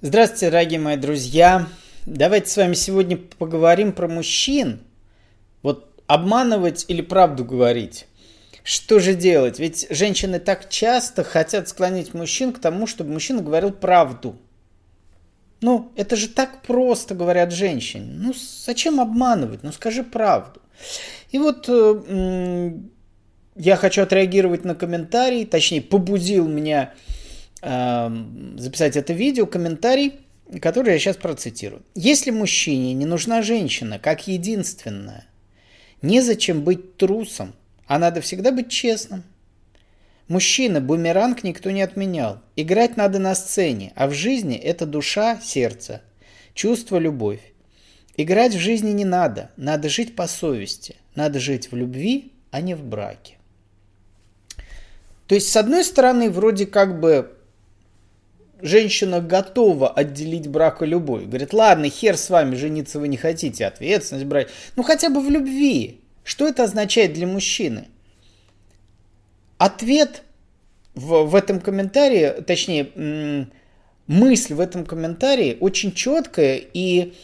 Здравствуйте, дорогие мои друзья. Давайте с вами сегодня поговорим про мужчин. Вот обманывать или правду говорить. Что же делать? Ведь женщины так часто хотят склонить мужчин к тому, чтобы мужчина говорил правду. Ну, это же так просто, говорят женщины. Ну, зачем обманывать? Ну, скажи правду. И вот э, я хочу отреагировать на комментарий, точнее, побудил меня записать это видео, комментарий, который я сейчас процитирую. Если мужчине не нужна женщина как единственная, незачем быть трусом, а надо всегда быть честным. Мужчина, бумеранг никто не отменял. Играть надо на сцене, а в жизни это душа, сердце, чувство, любовь. Играть в жизни не надо, надо жить по совести, надо жить в любви, а не в браке. То есть, с одной стороны, вроде как бы женщина готова отделить брак и любовь. Говорит, ладно, хер с вами, жениться вы не хотите, ответственность брать. Ну хотя бы в любви. Что это означает для мужчины? Ответ в, в этом комментарии, точнее, мысль в этом комментарии очень четкая, и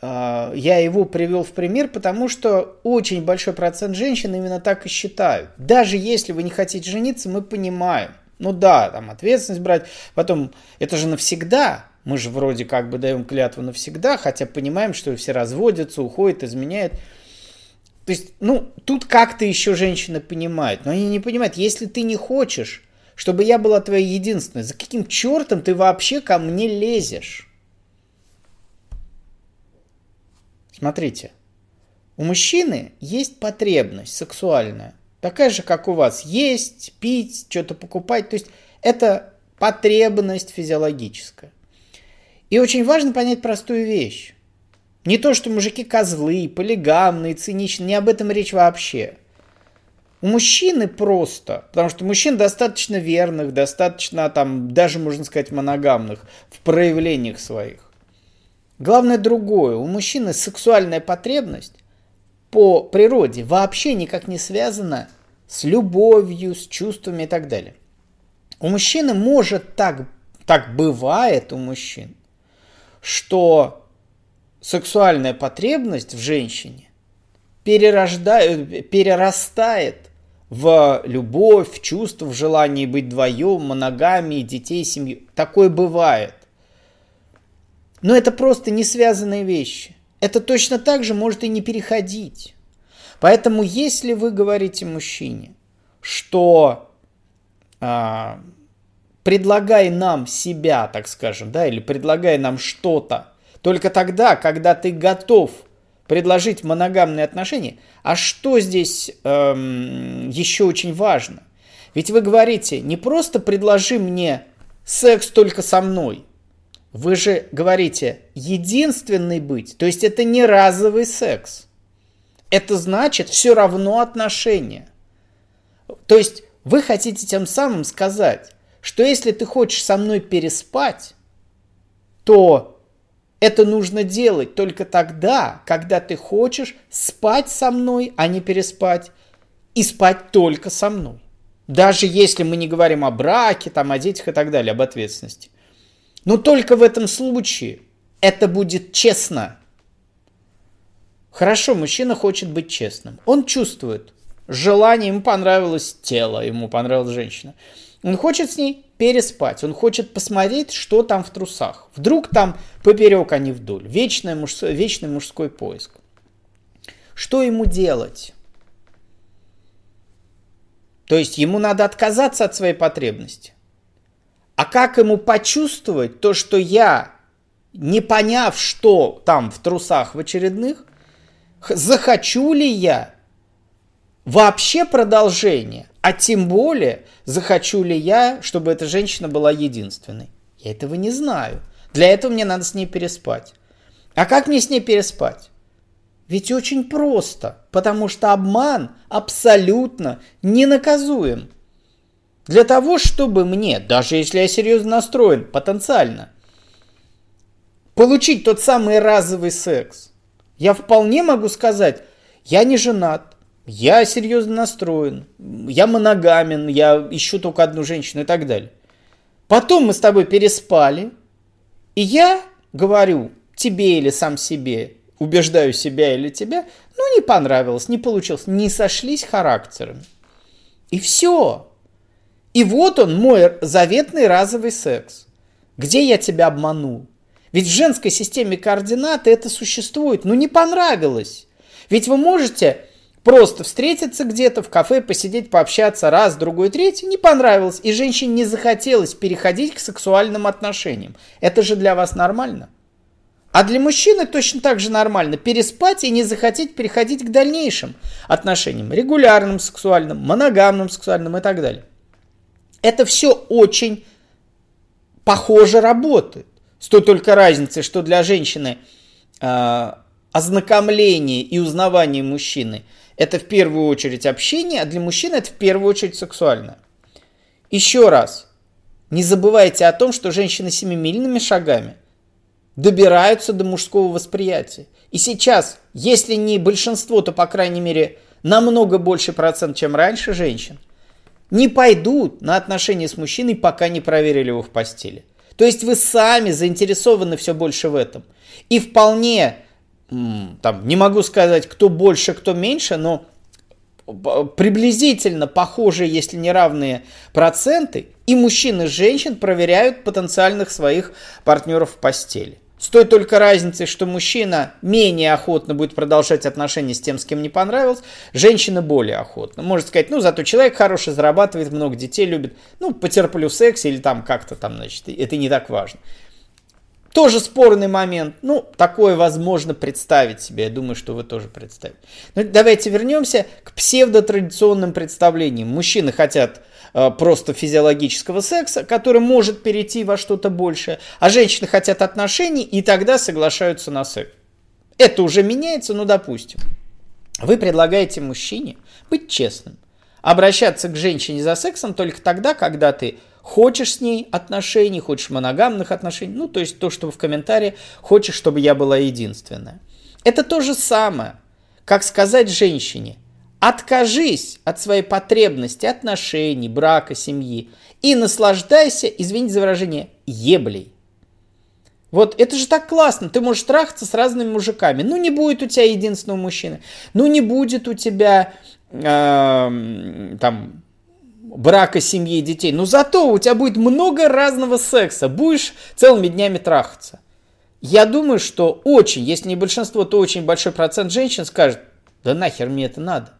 э, я его привел в пример, потому что очень большой процент женщин именно так и считают. Даже если вы не хотите жениться, мы понимаем. Ну да, там ответственность брать. Потом, это же навсегда. Мы же вроде как бы даем клятву навсегда, хотя понимаем, что все разводятся, уходят, изменяют. То есть, ну, тут как-то еще женщины понимают. Но они не понимают, если ты не хочешь, чтобы я была твоей единственной, за каким чертом ты вообще ко мне лезешь? Смотрите, у мужчины есть потребность сексуальная такая же, как у вас. Есть, пить, что-то покупать. То есть это потребность физиологическая. И очень важно понять простую вещь. Не то, что мужики козлы, полигамные, циничные, не об этом речь вообще. У мужчины просто, потому что мужчин достаточно верных, достаточно там, даже можно сказать, моногамных в проявлениях своих. Главное другое. У мужчины сексуальная потребность по природе вообще никак не связано с любовью, с чувствами и так далее. У мужчины может так, так бывает у мужчин, что сексуальная потребность в женщине перерождает, перерастает в любовь, в чувство, в желание быть вдвоем, моногамии, детей, семью. Такое бывает. Но это просто не связанные вещи это точно так же может и не переходить. Поэтому если вы говорите мужчине, что а, предлагай нам себя, так скажем, да, или предлагай нам что-то, только тогда, когда ты готов предложить моногамные отношения, а что здесь эм, еще очень важно? Ведь вы говорите, не просто предложи мне секс только со мной, вы же говорите единственный быть, то есть это не разовый секс. Это значит все равно отношения. То есть вы хотите тем самым сказать, что если ты хочешь со мной переспать, то это нужно делать только тогда, когда ты хочешь спать со мной, а не переспать, и спать только со мной. Даже если мы не говорим о браке, там, о детях и так далее, об ответственности. Но только в этом случае это будет честно. Хорошо, мужчина хочет быть честным. Он чувствует желание, ему понравилось тело, ему понравилась женщина. Он хочет с ней переспать, он хочет посмотреть, что там в трусах. Вдруг там поперек, а не вдоль. Вечный, муж... Вечный мужской поиск. Что ему делать? То есть ему надо отказаться от своей потребности. А как ему почувствовать то, что я, не поняв, что там в трусах в очередных, захочу ли я вообще продолжение, а тем более захочу ли я, чтобы эта женщина была единственной. Я этого не знаю. Для этого мне надо с ней переспать. А как мне с ней переспать? Ведь очень просто, потому что обман абсолютно ненаказуем. Для того, чтобы мне, даже если я серьезно настроен, потенциально, получить тот самый разовый секс, я вполне могу сказать, я не женат, я серьезно настроен, я моногамен, я ищу только одну женщину и так далее. Потом мы с тобой переспали, И я говорю тебе или сам себе, убеждаю себя или тебя, ну не понравилось, не получилось, не сошлись характерами. И все. И вот он, мой заветный разовый секс. Где я тебя обманул? Ведь в женской системе координат это существует. Ну не понравилось. Ведь вы можете просто встретиться где-то в кафе, посидеть, пообщаться раз, другой, третий, не понравилось, и женщине не захотелось переходить к сексуальным отношениям. Это же для вас нормально. А для мужчины точно так же нормально переспать и не захотеть переходить к дальнейшим отношениям, регулярным сексуальным, моногамным сексуальным и так далее. Это все очень похоже работает. С той только разницей, что для женщины э, ознакомление и узнавание мужчины это в первую очередь общение, а для мужчины это в первую очередь сексуальное. Еще раз, не забывайте о том, что женщины семимильными шагами добираются до мужского восприятия. И сейчас, если не большинство, то, по крайней мере, намного больше процент, чем раньше женщин, не пойдут на отношения с мужчиной, пока не проверили его в постели. То есть вы сами заинтересованы все больше в этом. И вполне, там, не могу сказать, кто больше, кто меньше, но приблизительно похожие, если не равные проценты, и мужчин и женщин проверяют потенциальных своих партнеров в постели. С той только разницей, что мужчина менее охотно будет продолжать отношения с тем, с кем не понравилось, женщина более охотно. Может сказать, ну, зато человек хороший, зарабатывает, много детей любит, ну, потерплю секс или там как-то там, значит, это не так важно. Тоже спорный момент. Ну, такое возможно представить себе. Я думаю, что вы тоже представите. Но давайте вернемся к псевдотрадиционным представлениям. Мужчины хотят Э, просто физиологического секса, который может перейти во что-то большее, а женщины хотят отношений и тогда соглашаются на секс. Это уже меняется, ну допустим. Вы предлагаете мужчине быть честным, обращаться к женщине за сексом только тогда, когда ты хочешь с ней отношений, хочешь моногамных отношений, ну то есть то, что в комментарии хочешь, чтобы я была единственная. Это то же самое, как сказать женщине, Откажись от своей потребности отношений, брака, семьи и наслаждайся, извините за выражение, еблей. Вот это же так классно, ты можешь трахаться с разными мужиками. Ну не будет у тебя единственного мужчины, ну не будет у тебя э, там брака, семьи и детей. Но зато у тебя будет много разного секса, будешь целыми днями трахаться. Я думаю, что очень, если не большинство, то очень большой процент женщин скажет, да нахер мне это надо.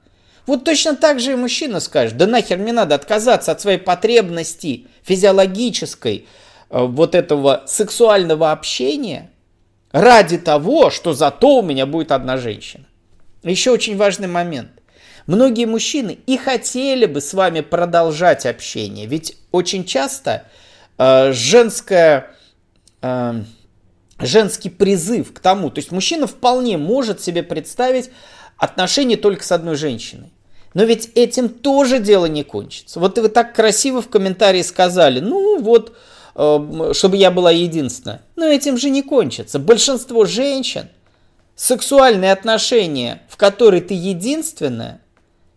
Вот точно так же и мужчина скажет, да нахер мне надо отказаться от своей потребности физиологической, э, вот этого сексуального общения, ради того, что зато у меня будет одна женщина. Еще очень важный момент. Многие мужчины и хотели бы с вами продолжать общение, ведь очень часто э, женская, э, женский призыв к тому, то есть мужчина вполне может себе представить отношения только с одной женщиной. Но ведь этим тоже дело не кончится. Вот вы так красиво в комментарии сказали, ну вот, э, чтобы я была единственная. Но этим же не кончится. Большинство женщин, сексуальные отношения, в которой ты единственная,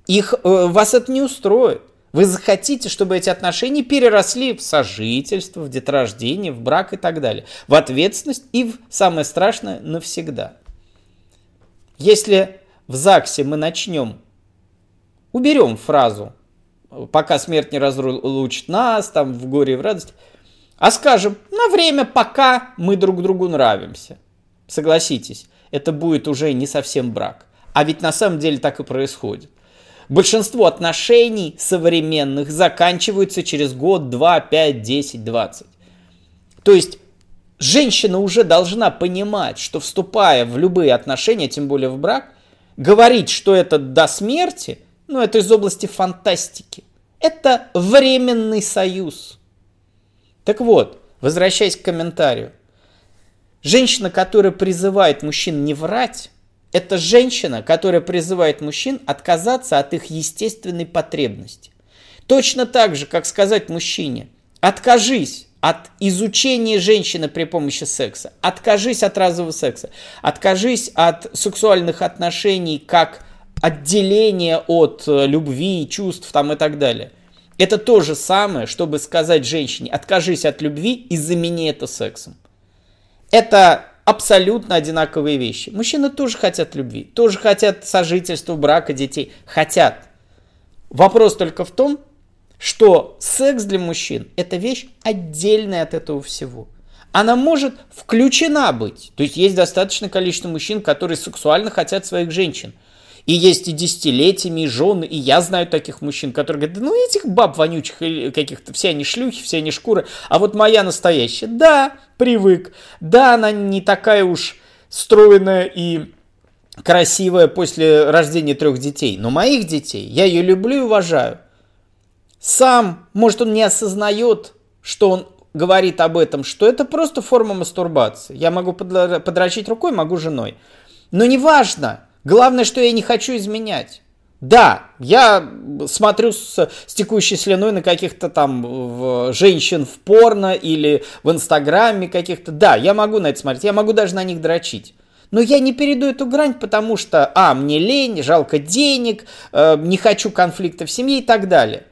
их, э, вас это не устроит. Вы захотите, чтобы эти отношения переросли в сожительство, в деторождение, в брак и так далее. В ответственность и, в, самое страшное, навсегда. Если в ЗАГСе мы начнем, уберем фразу, пока смерть не разлучит нас, там в горе и в радости, а скажем, на время, пока мы друг другу нравимся. Согласитесь, это будет уже не совсем брак. А ведь на самом деле так и происходит. Большинство отношений современных заканчиваются через год, два, пять, десять, двадцать. То есть женщина уже должна понимать, что вступая в любые отношения, тем более в брак, говорить, что это до смерти, ну, это из области фантастики. Это временный союз. Так вот, возвращаясь к комментарию. Женщина, которая призывает мужчин не врать, это женщина, которая призывает мужчин отказаться от их естественной потребности. Точно так же, как сказать мужчине, откажись от изучения женщины при помощи секса. Откажись от разового секса. Откажись от сексуальных отношений как отделения от э, любви, чувств там и так далее. Это то же самое, чтобы сказать женщине, откажись от любви и замени это сексом. Это абсолютно одинаковые вещи. Мужчины тоже хотят любви, тоже хотят сожительства, брака, детей. Хотят. Вопрос только в том, что секс для мужчин – это вещь отдельная от этого всего. Она может включена быть. То есть есть достаточное количество мужчин, которые сексуально хотят своих женщин. И есть и десятилетиями, и жены, и я знаю таких мужчин, которые говорят, да ну этих баб вонючих каких-то, все они шлюхи, все они шкуры, а вот моя настоящая, да, привык, да, она не такая уж стройная и красивая после рождения трех детей, но моих детей я ее люблю и уважаю. Сам, может, он не осознает, что он говорит об этом, что это просто форма мастурбации. Я могу подрочить рукой, могу женой. Но неважно, Главное, что я не хочу изменять. Да, я смотрю с, с текущей слюной на каких-то там в, женщин в порно или в инстаграме каких-то. Да, я могу на это смотреть, я могу даже на них дрочить. Но я не перейду эту грань, потому что, а, мне лень, жалко денег, э, не хочу конфликта в семье и так далее.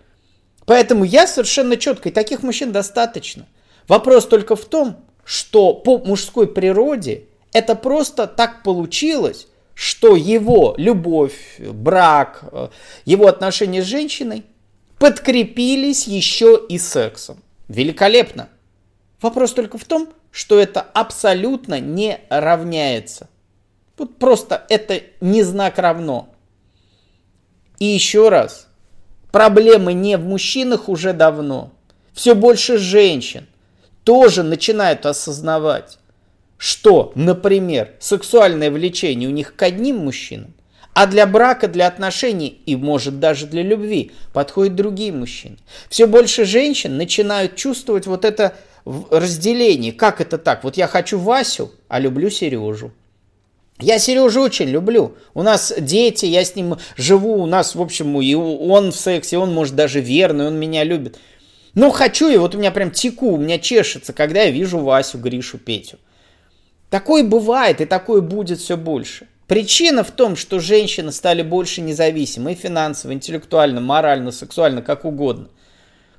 Поэтому я совершенно четко, и таких мужчин достаточно. Вопрос только в том, что по мужской природе это просто так получилось, что его любовь, брак, э, его отношения с женщиной подкрепились еще и сексом. Великолепно. Вопрос только в том, что это абсолютно не равняется. Вот просто это не знак равно. И еще раз, проблемы не в мужчинах уже давно. Все больше женщин тоже начинают осознавать, что, например, сексуальное влечение у них к одним мужчинам, а для брака, для отношений и, может, даже для любви подходят другие мужчины. Все больше женщин начинают чувствовать вот это разделение. Как это так? Вот я хочу Васю, а люблю Сережу. Я Сережу очень люблю. У нас дети, я с ним живу, у нас, в общем, и он в сексе, он, может, даже верный, он меня любит. Но хочу, и вот у меня прям теку, у меня чешется, когда я вижу Васю, Гришу, Петю. Такое бывает и такое будет все больше. Причина в том, что женщины стали больше независимы финансово, интеллектуально, морально, сексуально, как угодно.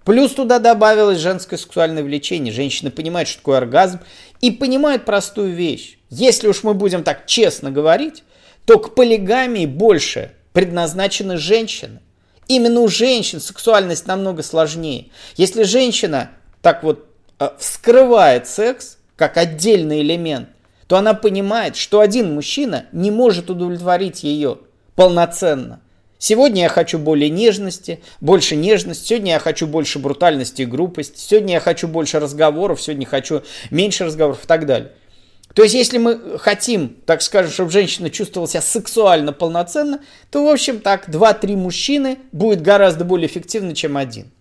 Плюс туда добавилось женское сексуальное влечение. Женщины понимают, что такое оргазм, и понимают простую вещь. Если уж мы будем так честно говорить, то к полигамии больше предназначены женщины. Именно у женщин сексуальность намного сложнее. Если женщина так вот э, вскрывает секс как отдельный элемент, то она понимает, что один мужчина не может удовлетворить ее полноценно. Сегодня я хочу более нежности, больше нежности, сегодня я хочу больше брутальности и грубости, сегодня я хочу больше разговоров, сегодня хочу меньше разговоров и так далее. То есть, если мы хотим, так скажем, чтобы женщина чувствовала себя сексуально полноценно, то, в общем, так, 2-3 мужчины будет гораздо более эффективно, чем один.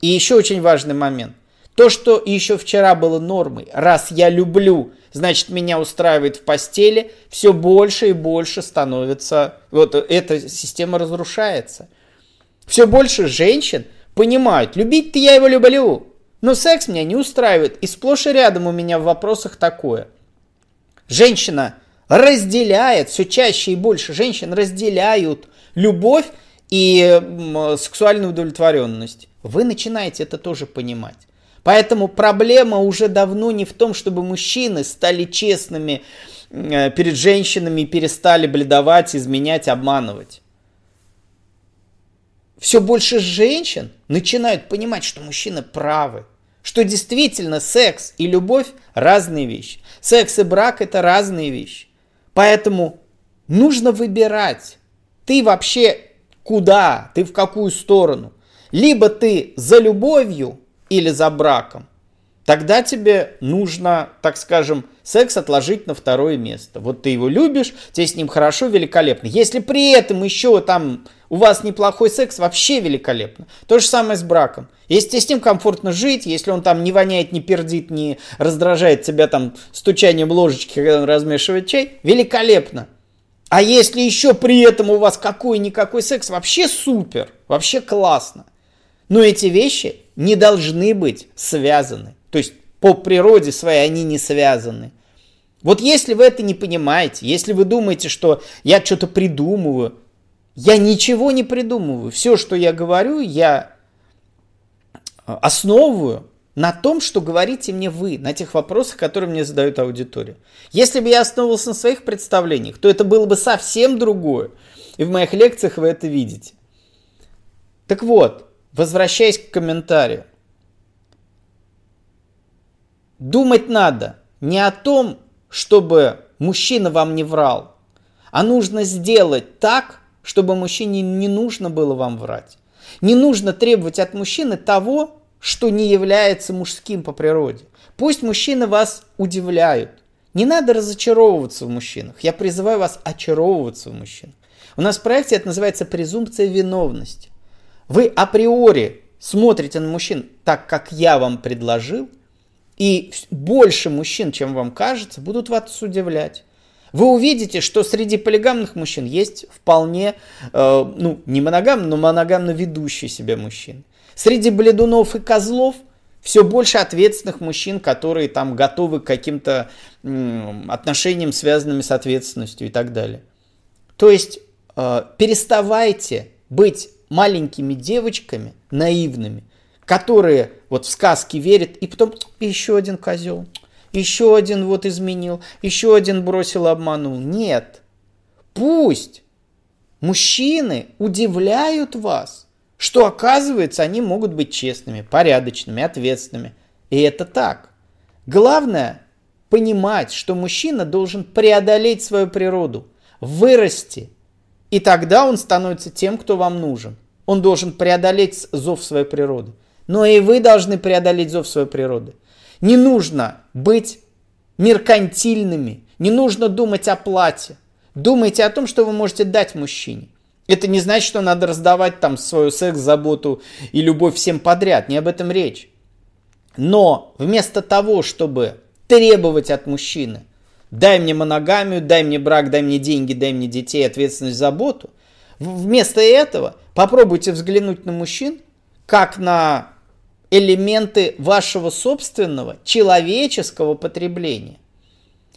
И еще очень важный момент. То, что еще вчера было нормой, раз я люблю значит, меня устраивает в постели, все больше и больше становится, вот эта система разрушается. Все больше женщин понимают, любить-то я его люблю, но секс меня не устраивает. И сплошь и рядом у меня в вопросах такое. Женщина разделяет, все чаще и больше женщин разделяют любовь и сексуальную удовлетворенность. Вы начинаете это тоже понимать. Поэтому проблема уже давно не в том, чтобы мужчины стали честными э, перед женщинами и перестали бледовать, изменять, обманывать. Все больше женщин начинают понимать, что мужчины правы. Что действительно секс и любовь разные вещи. Секс и брак это разные вещи. Поэтому нужно выбирать. Ты вообще куда? Ты в какую сторону? Либо ты за любовью, или за браком, тогда тебе нужно, так скажем, секс отложить на второе место. Вот ты его любишь, тебе с ним хорошо, великолепно. Если при этом еще там у вас неплохой секс, вообще великолепно. То же самое с браком. Если тебе с ним комфортно жить, если он там не воняет, не пердит, не раздражает тебя там стучанием ложечки, когда он размешивает чай, великолепно. А если еще при этом у вас какой-никакой секс, вообще супер, вообще классно. Но эти вещи не должны быть связаны. То есть по природе своей они не связаны. Вот если вы это не понимаете, если вы думаете, что я что-то придумываю, я ничего не придумываю. Все, что я говорю, я основываю на том, что говорите мне вы, на тех вопросах, которые мне задают аудитория. Если бы я основывался на своих представлениях, то это было бы совсем другое. И в моих лекциях вы это видите. Так вот, возвращаясь к комментарию. Думать надо не о том, чтобы мужчина вам не врал, а нужно сделать так, чтобы мужчине не нужно было вам врать. Не нужно требовать от мужчины того, что не является мужским по природе. Пусть мужчины вас удивляют. Не надо разочаровываться в мужчинах. Я призываю вас очаровываться в мужчинах. У нас в проекте это называется презумпция виновности. Вы априори смотрите на мужчин так, как я вам предложил, и больше мужчин, чем вам кажется, будут вас удивлять. Вы увидите, что среди полигамных мужчин есть вполне, э, ну, не моногамно, но моногамно ведущие себя мужчины. Среди бледунов и козлов все больше ответственных мужчин, которые там готовы к каким-то м, отношениям, связанным с ответственностью и так далее. То есть э, переставайте быть маленькими девочками, наивными, которые вот в сказки верят, и потом еще один козел, еще один вот изменил, еще один бросил, обманул. Нет. Пусть мужчины удивляют вас – что оказывается они могут быть честными, порядочными, ответственными. И это так. Главное понимать, что мужчина должен преодолеть свою природу, вырасти, и тогда он становится тем, кто вам нужен. Он должен преодолеть зов своей природы. Но и вы должны преодолеть зов своей природы. Не нужно быть меркантильными, не нужно думать о плате. Думайте о том, что вы можете дать мужчине. Это не значит, что надо раздавать там свою секс, заботу и любовь всем подряд. Не об этом речь. Но вместо того, чтобы требовать от мужчины, дай мне моногамию, дай мне брак, дай мне деньги, дай мне детей, ответственность, заботу, вместо этого попробуйте взглянуть на мужчин как на элементы вашего собственного человеческого потребления.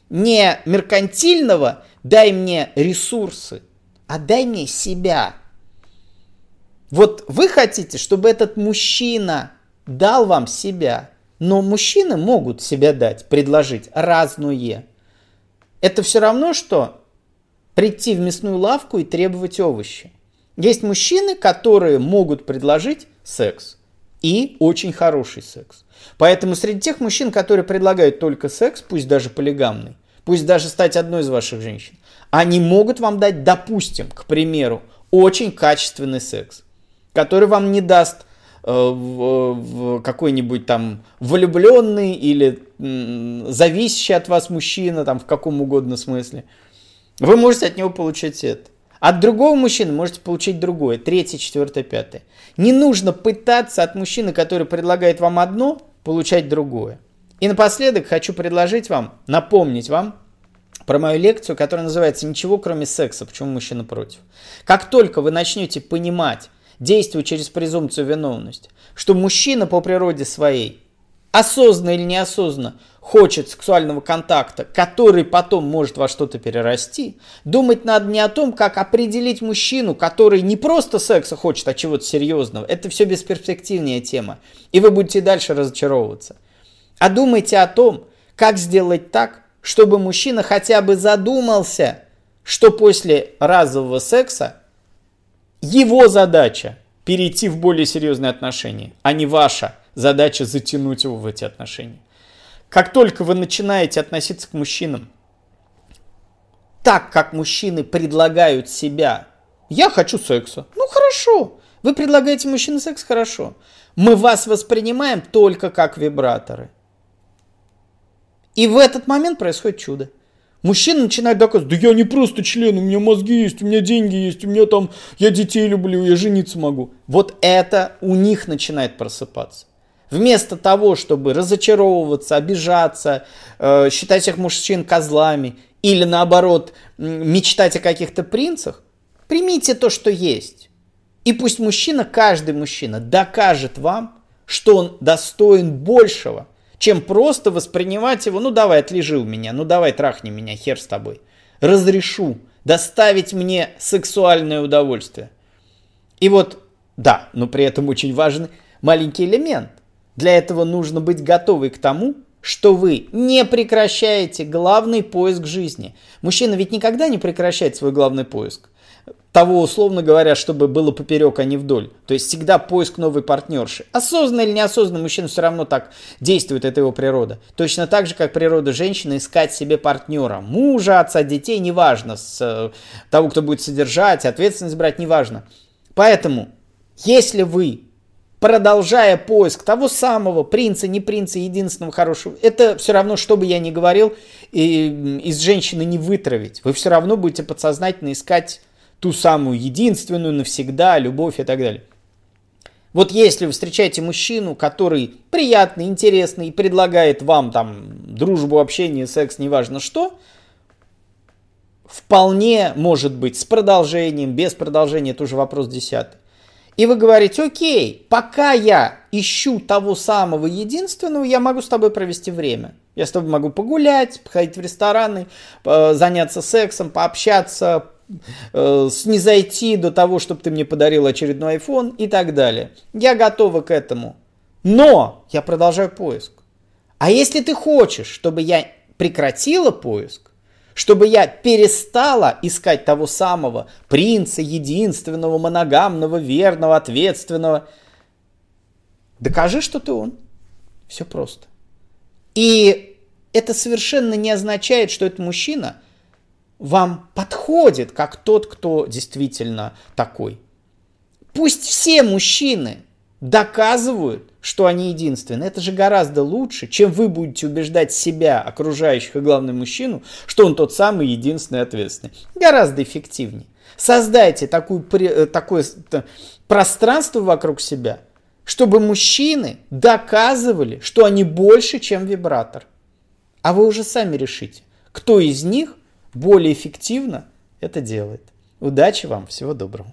Не меркантильного, дай мне ресурсы, отдай мне себя. Вот вы хотите, чтобы этот мужчина дал вам себя, но мужчины могут себя дать, предложить разное. Это все равно, что прийти в мясную лавку и требовать овощи. Есть мужчины, которые могут предложить секс. И очень хороший секс. Поэтому среди тех мужчин, которые предлагают только секс, пусть даже полигамный, пусть даже стать одной из ваших женщин, они могут вам дать, допустим, к примеру, очень качественный секс, который вам не даст какой-нибудь там влюбленный или зависящий от вас мужчина, там в каком угодно смысле. Вы можете от него получать это. От другого мужчины можете получить другое, третье, четвертое, пятое. Не нужно пытаться от мужчины, который предлагает вам одно, получать другое. И напоследок хочу предложить вам, напомнить вам, про мою лекцию, которая называется «Ничего кроме секса. Почему мужчина против?». Как только вы начнете понимать, действуя через презумпцию виновности, что мужчина по природе своей, осознанно или неосознанно, хочет сексуального контакта, который потом может во что-то перерасти, думать надо не о том, как определить мужчину, который не просто секса хочет, а чего-то серьезного. Это все бесперспективная тема. И вы будете дальше разочаровываться. А думайте о том, как сделать так, чтобы мужчина хотя бы задумался, что после разового секса его задача перейти в более серьезные отношения, а не ваша задача затянуть его в эти отношения. Как только вы начинаете относиться к мужчинам так, как мужчины предлагают себя, я хочу секса. Ну хорошо, вы предлагаете мужчине секс, хорошо. Мы вас воспринимаем только как вибраторы – и в этот момент происходит чудо. Мужчина начинает доказывать, да я не просто член, у меня мозги есть, у меня деньги есть, у меня там, я детей люблю, я жениться могу. Вот это у них начинает просыпаться. Вместо того, чтобы разочаровываться, обижаться, э, считать всех мужчин козлами или наоборот мечтать о каких-то принцах, примите то, что есть. И пусть мужчина, каждый мужчина докажет вам, что он достоин большего – чем просто воспринимать его, ну давай, отлежи у меня, ну давай, трахни меня, хер с тобой. Разрешу доставить мне сексуальное удовольствие. И вот, да, но при этом очень важный маленький элемент. Для этого нужно быть готовы к тому, что вы не прекращаете главный поиск жизни. Мужчина ведь никогда не прекращает свой главный поиск. Того, условно говоря, чтобы было поперек, а не вдоль. То есть всегда поиск новой партнерши. Осознанно или неосознанно мужчина все равно так действует, это его природа. Точно так же, как природа женщины искать себе партнера. Мужа, отца, детей, неважно. С э, того, кто будет содержать, ответственность брать, неважно. Поэтому, если вы продолжая поиск того самого принца, не принца, единственного хорошего, это все равно, что бы я ни говорил, и, из женщины не вытравить. Вы все равно будете подсознательно искать ту самую единственную, навсегда, любовь и так далее. Вот если вы встречаете мужчину, который приятный, интересный и предлагает вам там дружбу, общение, секс, неважно что, вполне может быть с продолжением, без продолжения, это уже вопрос десятый. И вы говорите, окей, пока я ищу того самого единственного, я могу с тобой провести время. Я с тобой могу погулять, походить в рестораны, заняться сексом, пообщаться, э, снизойти до того, чтобы ты мне подарил очередной iPhone и так далее. Я готова к этому. Но я продолжаю поиск. А если ты хочешь, чтобы я прекратила поиск, чтобы я перестала искать того самого принца, единственного, моногамного, верного, ответственного. Докажи, что ты он. Все просто. И это совершенно не означает, что этот мужчина вам подходит как тот, кто действительно такой. Пусть все мужчины доказывают, что они единственные. Это же гораздо лучше, чем вы будете убеждать себя, окружающих и главный мужчину, что он тот самый единственный ответственный. Гораздо эффективнее. Создайте такую, э, такое пространство вокруг себя, чтобы мужчины доказывали, что они больше, чем вибратор. А вы уже сами решите, кто из них более эффективно это делает. Удачи вам, всего доброго.